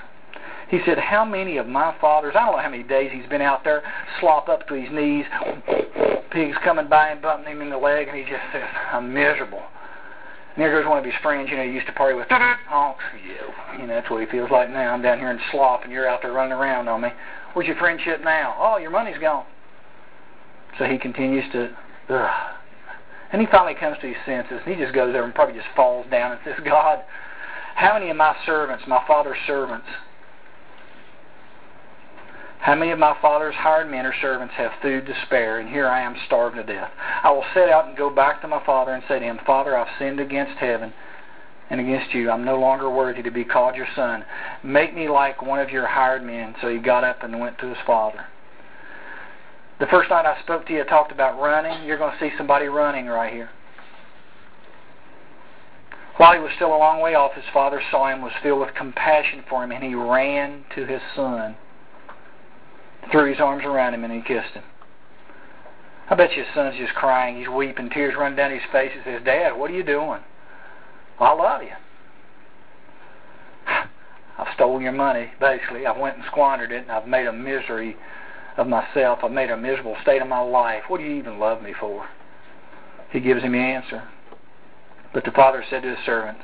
He said, How many of my fathers, I don't know how many days he's been out there, slop up to his knees, pigs coming by and bumping him in the leg, and he just says, I'm miserable. There goes one of his friends, you know, he used to party with. Mm-hmm. Oh, you. You know, that's what he feels like now. I'm down here in slop, and you're out there running around on me. Where's your friendship now? Oh, your money's gone. So he continues to. Ugh. And he finally comes to his senses, and he just goes there and probably just falls down and says, God, how many of my servants, my father's servants, how many of my father's hired men or servants have food to spare, and here I am starving to death? I will set out and go back to my father and say to him, Father, I've sinned against heaven and against you. I'm no longer worthy to be called your son. Make me like one of your hired men. So he got up and went to his father. The first night I spoke to you, I talked about running. You're going to see somebody running right here. While he was still a long way off, his father saw him, was filled with compassion for him, and he ran to his son threw his arms around him and he kissed him. I bet you his son's just crying. He's weeping. Tears running down his face. He says, Dad, what are you doing? Well, I love you. I've stolen your money, basically. I went and squandered it, and I've made a misery of myself. I've made a miserable state of my life. What do you even love me for? He gives him the answer. But the father said to his servants,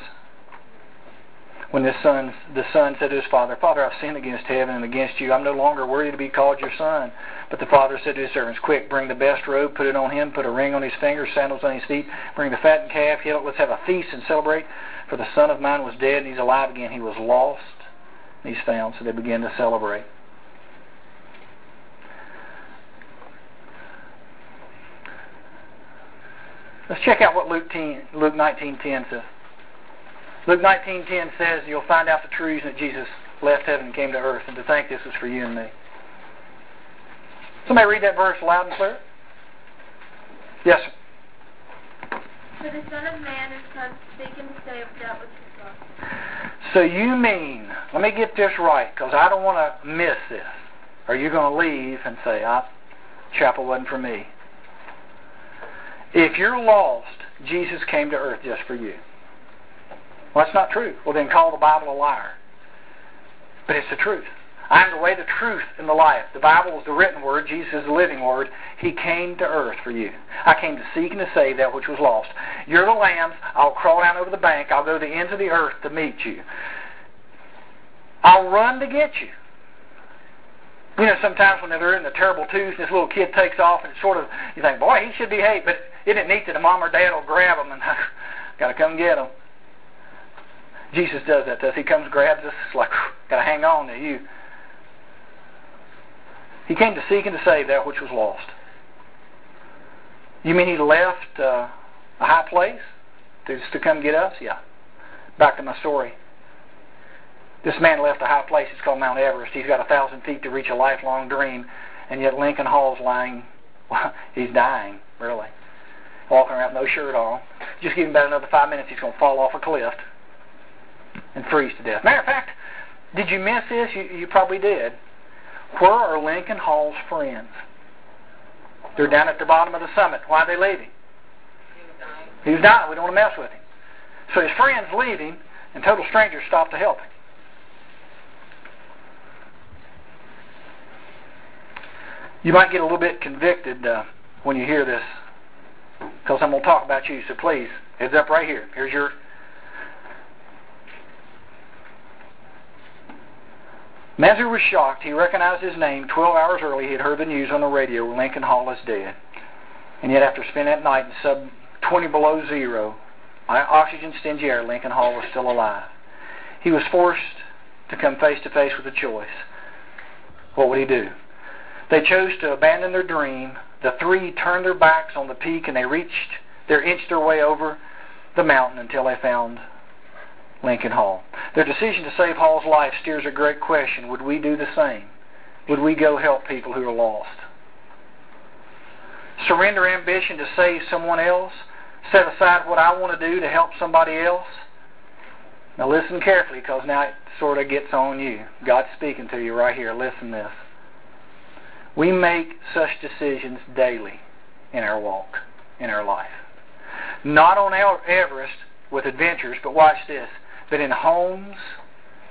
when the son, the son said to his father, Father, I've sinned against heaven and against you. I'm no longer worthy to be called your son. But the father said to his servants, Quick, bring the best robe, put it on him, put a ring on his finger, sandals on his feet, bring the fattened calf, it, let's have a feast and celebrate. For the son of mine was dead and he's alive again. He was lost and he's found. So they began to celebrate. Let's check out what Luke 10, Luke 19:10 says. Luke 19:10 says, "You'll find out the truths that Jesus left heaven and came to earth, and to think this was for you and me." Somebody read that verse loud and clear. Yes. Sir. For the Son of Man is come to seek and to save that which is lost. So you mean, let me get this right, because I don't want to miss this. Are you going to leave and say, ah, chapel wasn't for me? If you're lost, Jesus came to earth just for you. Well, that's not true. Well, then call the Bible a liar. But it's the truth. I am the way, the truth, and the life. The Bible is the written word. Jesus is the living word. He came to earth for you. I came to seek and to save that which was lost. You're the lambs. I'll crawl down over the bank. I'll go to the ends of the earth to meet you. I'll run to get you. You know, sometimes when they're in the terrible twos, this little kid takes off, and it's sort of you think, boy, he should behave, but isn't it neat that a mom or dad will grab him and got to come get him? Jesus does that to us. He comes, grabs us, it's like got to hang on to you. He came to seek and to save that which was lost. You mean he left uh, a high place to, to come get us? Yeah. Back to my story. This man left a high place. It's called Mount Everest. He's got a thousand feet to reach a lifelong dream, and yet Lincoln Hall's lying. Well, he's dying, really. Walking around no shirt on. Just give him about another five minutes, he's going to fall off a cliff and freeze to death. Matter of fact, did you miss this? You, you probably did. Where are Lincoln Hall's friends? They're down at the bottom of the summit. Why are they leaving? He was dying. We don't want to mess with him. So his friends leave him, and total strangers stop to help him. You might get a little bit convicted uh, when you hear this, because I'm going to talk about you. So please, heads up right here. Here's your Mazur was shocked. He recognized his name. Twelve hours early, he had heard the news on the radio Lincoln Hall is dead. And yet, after spending that night in sub 20 below zero, oxygen stingy air, Lincoln Hall was still alive. He was forced to come face to face with a choice. What would he do? They chose to abandon their dream. The three turned their backs on the peak and they reached, they inched their way over the mountain until they found Lincoln Hall. Their decision to save Hall's life steers a great question. Would we do the same? Would we go help people who are lost? Surrender ambition to save someone else? Set aside what I want to do to help somebody else? Now listen carefully because now it sort of gets on you. God's speaking to you right here. Listen this. We make such decisions daily in our walk, in our life. Not on Everest with adventures, but watch this. But in homes,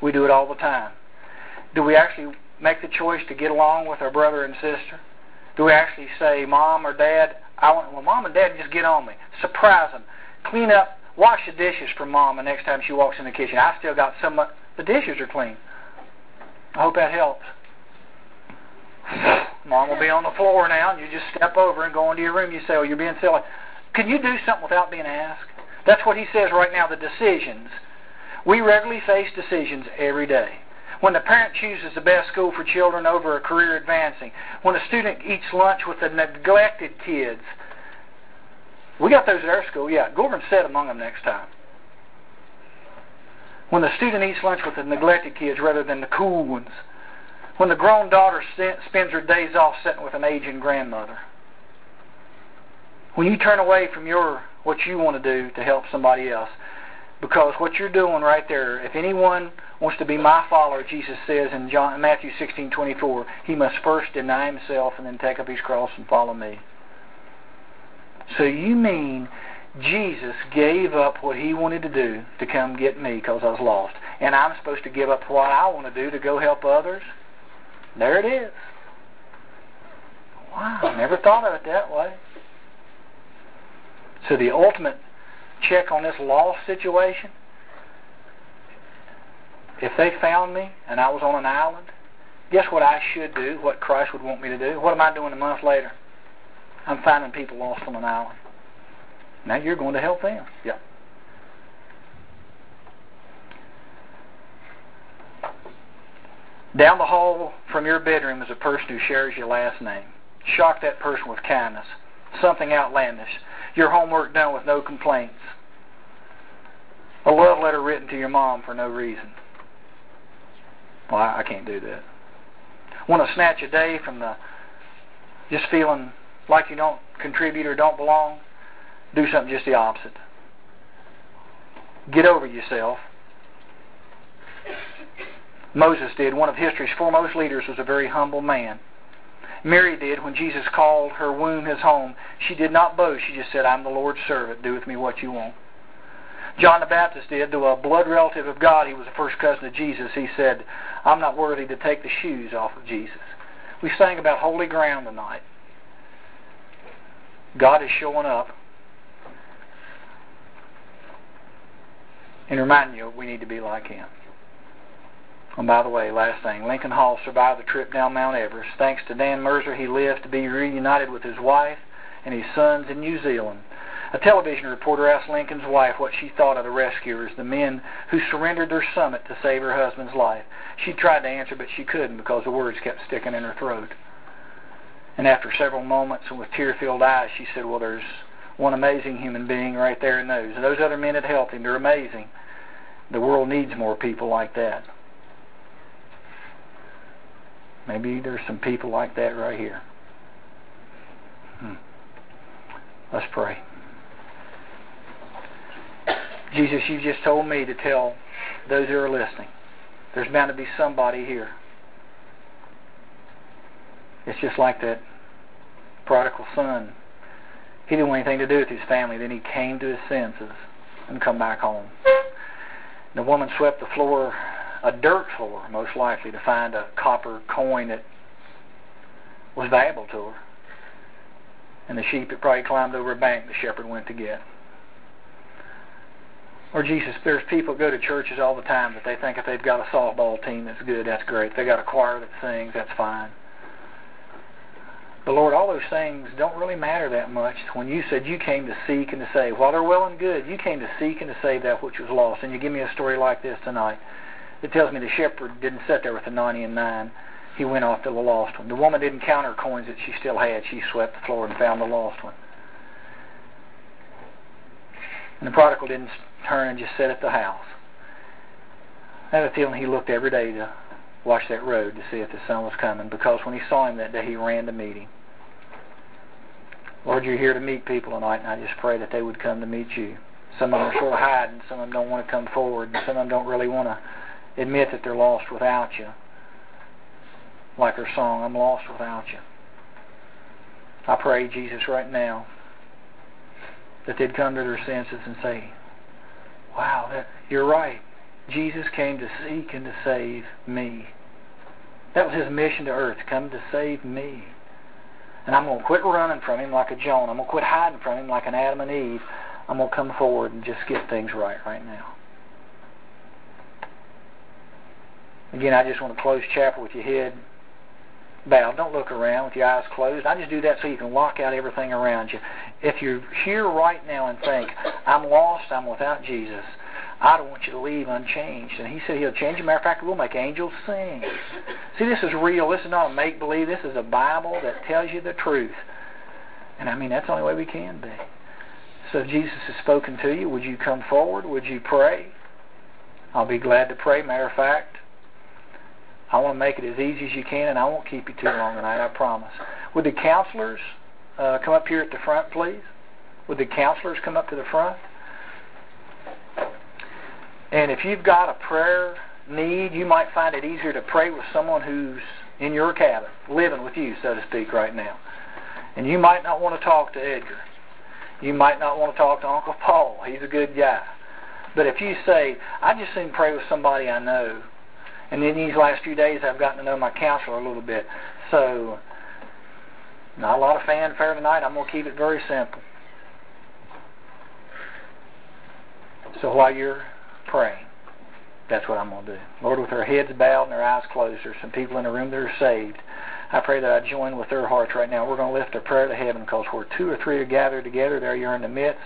we do it all the time. Do we actually make the choice to get along with our brother and sister? Do we actually say, Mom or Dad, I want, well, Mom and Dad just get on me. Surprise them. Clean up, wash the dishes for Mom the next time she walks in the kitchen. I still got some, the dishes are clean. I hope that helps. Mom will be on the floor now, and you just step over and go into your room. You say, oh, you're being silly. Can you do something without being asked? That's what he says right now, the decisions we regularly face decisions every day. When the parent chooses the best school for children over a career advancing, when a student eats lunch with the neglected kids, we got those at our school, yeah. Go over and sit among them next time. When the student eats lunch with the neglected kids rather than the cool ones. When the grown daughter spends her days off sitting with an aging grandmother. When you turn away from your what you want to do to help somebody else. Because what you're doing right there, if anyone wants to be my follower, Jesus says in John, Matthew 16:24, he must first deny himself and then take up his cross and follow me. So you mean Jesus gave up what he wanted to do to come get me because I was lost. And I'm supposed to give up what I want to do to go help others? There it is. Wow, I never thought of it that way. So the ultimate check on this lost situation, if they found me and I was on an island, guess what I should do, what Christ would want me to do? What am I doing a month later? I'm finding people lost on an island. Now you're going to help them. Yeah. Down the hall from your bedroom is a person who shares your last name. Shock that person with kindness. Something outlandish. Your homework done with no complaints. A love letter written to your mom for no reason. Well, I, I can't do that. Want to snatch a day from the just feeling like you don't contribute or don't belong? Do something just the opposite. Get over yourself. Moses did. One of history's foremost leaders was a very humble man. Mary did when Jesus called her womb his home. She did not boast. She just said, I'm the Lord's servant. Do with me what you want. John the Baptist did. To a blood relative of God, he was the first cousin of Jesus. He said, I'm not worthy to take the shoes off of Jesus. We sang about holy ground tonight. God is showing up and reminding you we need to be like Him. And by the way, last thing, Lincoln Hall survived the trip down Mount Everest. Thanks to Dan Mazur, he lived to be reunited with his wife and his sons in New Zealand. A television reporter asked Lincoln's wife what she thought of the rescuers, the men who surrendered their summit to save her husband's life. She tried to answer, but she couldn't because the words kept sticking in her throat. And after several moments and with tear-filled eyes, she said, well, there's one amazing human being right there in those. And those other men had helped him. They're amazing. The world needs more people like that. Maybe there's some people like that right here. Hmm. Let's pray. Jesus, you just told me to tell those who are listening. There's bound to be somebody here. It's just like that prodigal son. He didn't want anything to do with his family. Then he came to his senses and come back home. The woman swept the floor a dirt floor, most likely, to find a copper coin that was valuable to her. And the sheep had probably climbed over a bank the shepherd went to get. Or Jesus, there's people go to churches all the time that they think if they've got a softball team that's good, that's great. If they got a choir that sings, that's fine. But Lord, all those things don't really matter that much. When you said you came to seek and to save, while they're well and good, you came to seek and to save that which was lost. And you give me a story like this tonight. It tells me the shepherd didn't sit there with the 90 and 9. He went off to the lost one. The woman didn't count her coins that she still had. She swept the floor and found the lost one. And the prodigal didn't turn and just sit at the house. I have a feeling he looked every day to watch that road to see if the son was coming because when he saw him that day, he ran to meet him. Lord, you're here to meet people tonight, and I just pray that they would come to meet you. Some of them are sort of hiding. Some of them don't want to come forward. And some of them don't really want to admit that they're lost without you. Like her song, I'm lost without you. I pray, Jesus, right now, that they'd come to their senses and say, wow, that, you're right. Jesus came to seek and to save me. That was his mission to earth, come to save me. And I'm going to quit running from him like a Jonah. I'm going to quit hiding from him like an Adam and Eve. I'm going to come forward and just get things right right now. Again, I just want to close chapel with your head bowed. Don't look around with your eyes closed. I just do that so you can lock out everything around you. If you're here right now and think, I'm lost, I'm without Jesus, I don't want you to leave unchanged. And he said he'll change you. Matter of fact, we'll make angels sing. See, this is real. This is not a make-believe. This is a Bible that tells you the truth. And I mean, that's the only way we can be. So if Jesus has spoken to you, would you come forward? Would you pray? I'll be glad to pray. Matter of fact, I want to make it as easy as you can, and I won't keep you too long tonight, I promise. Would the counselors uh, come up here at the front, please? Would the counselors come up to the front? And if you've got a prayer need, you might find it easier to pray with someone who's in your cabin, living with you, so to speak, right now. And you might not want to talk to Edgar. You might not want to talk to Uncle Paul. He's a good guy. But if you say, I just seem to pray with somebody I know, and in these last few days, I've gotten to know my counselor a little bit. So, not a lot of fanfare tonight. I'm going to keep it very simple. So while you're praying, that's what I'm going to do. Lord, with our heads bowed and our eyes closed, there's some people in the room that are saved. I pray that I join with their hearts right now. We're going to lift a prayer to heaven because where two or three are gathered together, there you're in the midst.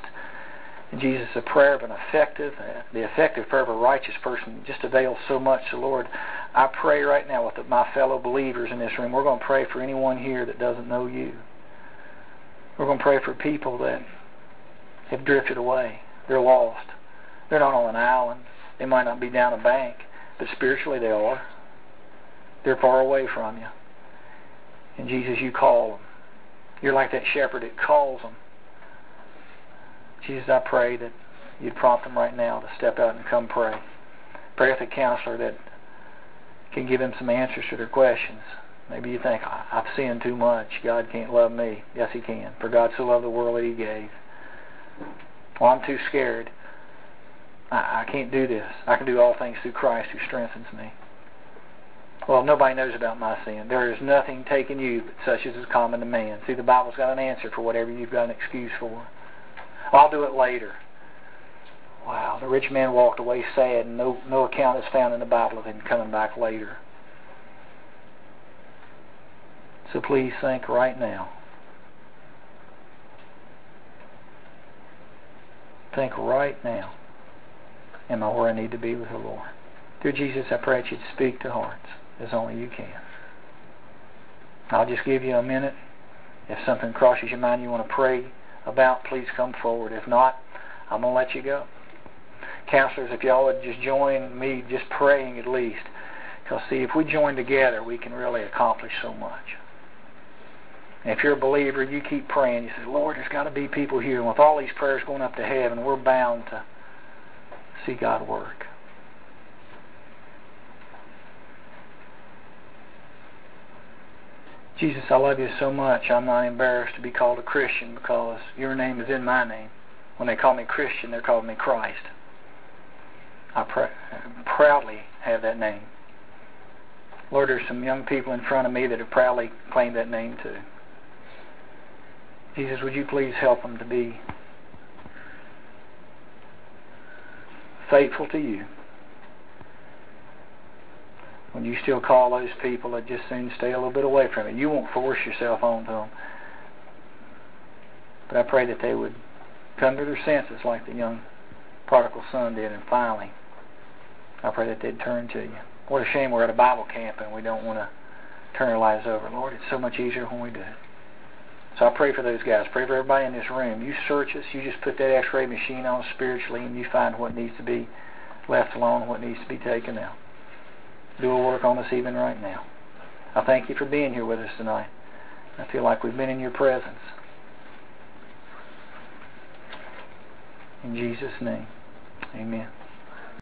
Jesus, the prayer of an effective, uh, the effective prayer of a righteous person just avails so much. So, Lord, I pray right now with my fellow believers in this room. We're going to pray for anyone here that doesn't know you. We're going to pray for people that have drifted away. They're lost. They're not on an island. They might not be down a bank, but spiritually they are. They're far away from you. And Jesus, you call them. You're like that shepherd that calls them. Jesus, I pray that you'd prompt them right now to step out and come pray. Pray with a counselor that can give them some answers to their questions. Maybe you think, I've sinned too much. God can't love me. Yes, He can. For God so loved the world that He gave. Well, I'm too scared. I, I can't do this. I can do all things through Christ who strengthens me. Well, nobody knows about my sin. There is nothing taking you but such as is common to man. See, the Bible's got an answer for whatever you've got an excuse for. I'll do it later. Wow, the rich man walked away sad, and no, no account is found in the Bible of him coming back later. So please think right now. Think right now. Am I where I need to be with the Lord? Dear Jesus, I pray that you'd speak to hearts as only you can. I'll just give you a minute. If something crosses your mind you want to pray about, please come forward. If not, I'm going to let you go. Counselors, if y'all would just join me just praying at least. Because, see, if we join together, we can really accomplish so much. And if you're a believer, you keep praying. You say, Lord, there's got to be people here. And with all these prayers going up to heaven, we're bound to see God work. Jesus, I love you so much. I'm not embarrassed to be called a Christian because your name is in my name. When they call me Christian, they're calling me Christ. I pr- proudly have that name. Lord, there's some young people in front of me that have proudly claimed that name too. Jesus, would you please help them to be faithful to you? When you still call those people that just soon stay a little bit away from it. You won't force yourself onto them. But I pray that they would come to their senses like the young prodigal son did, and finally, I pray that they'd turn to you. What a shame we're at a Bible camp and we don't want to turn our lives over. Lord, it's so much easier when we do. So I pray for those guys. Pray for everybody in this room. You search us. You just put that x-ray machine on spiritually and you find what needs to be left alone, what needs to be taken out do a work on us even right now. I thank you for being here with us tonight. I feel like we've been in your presence. In Jesus' name, amen.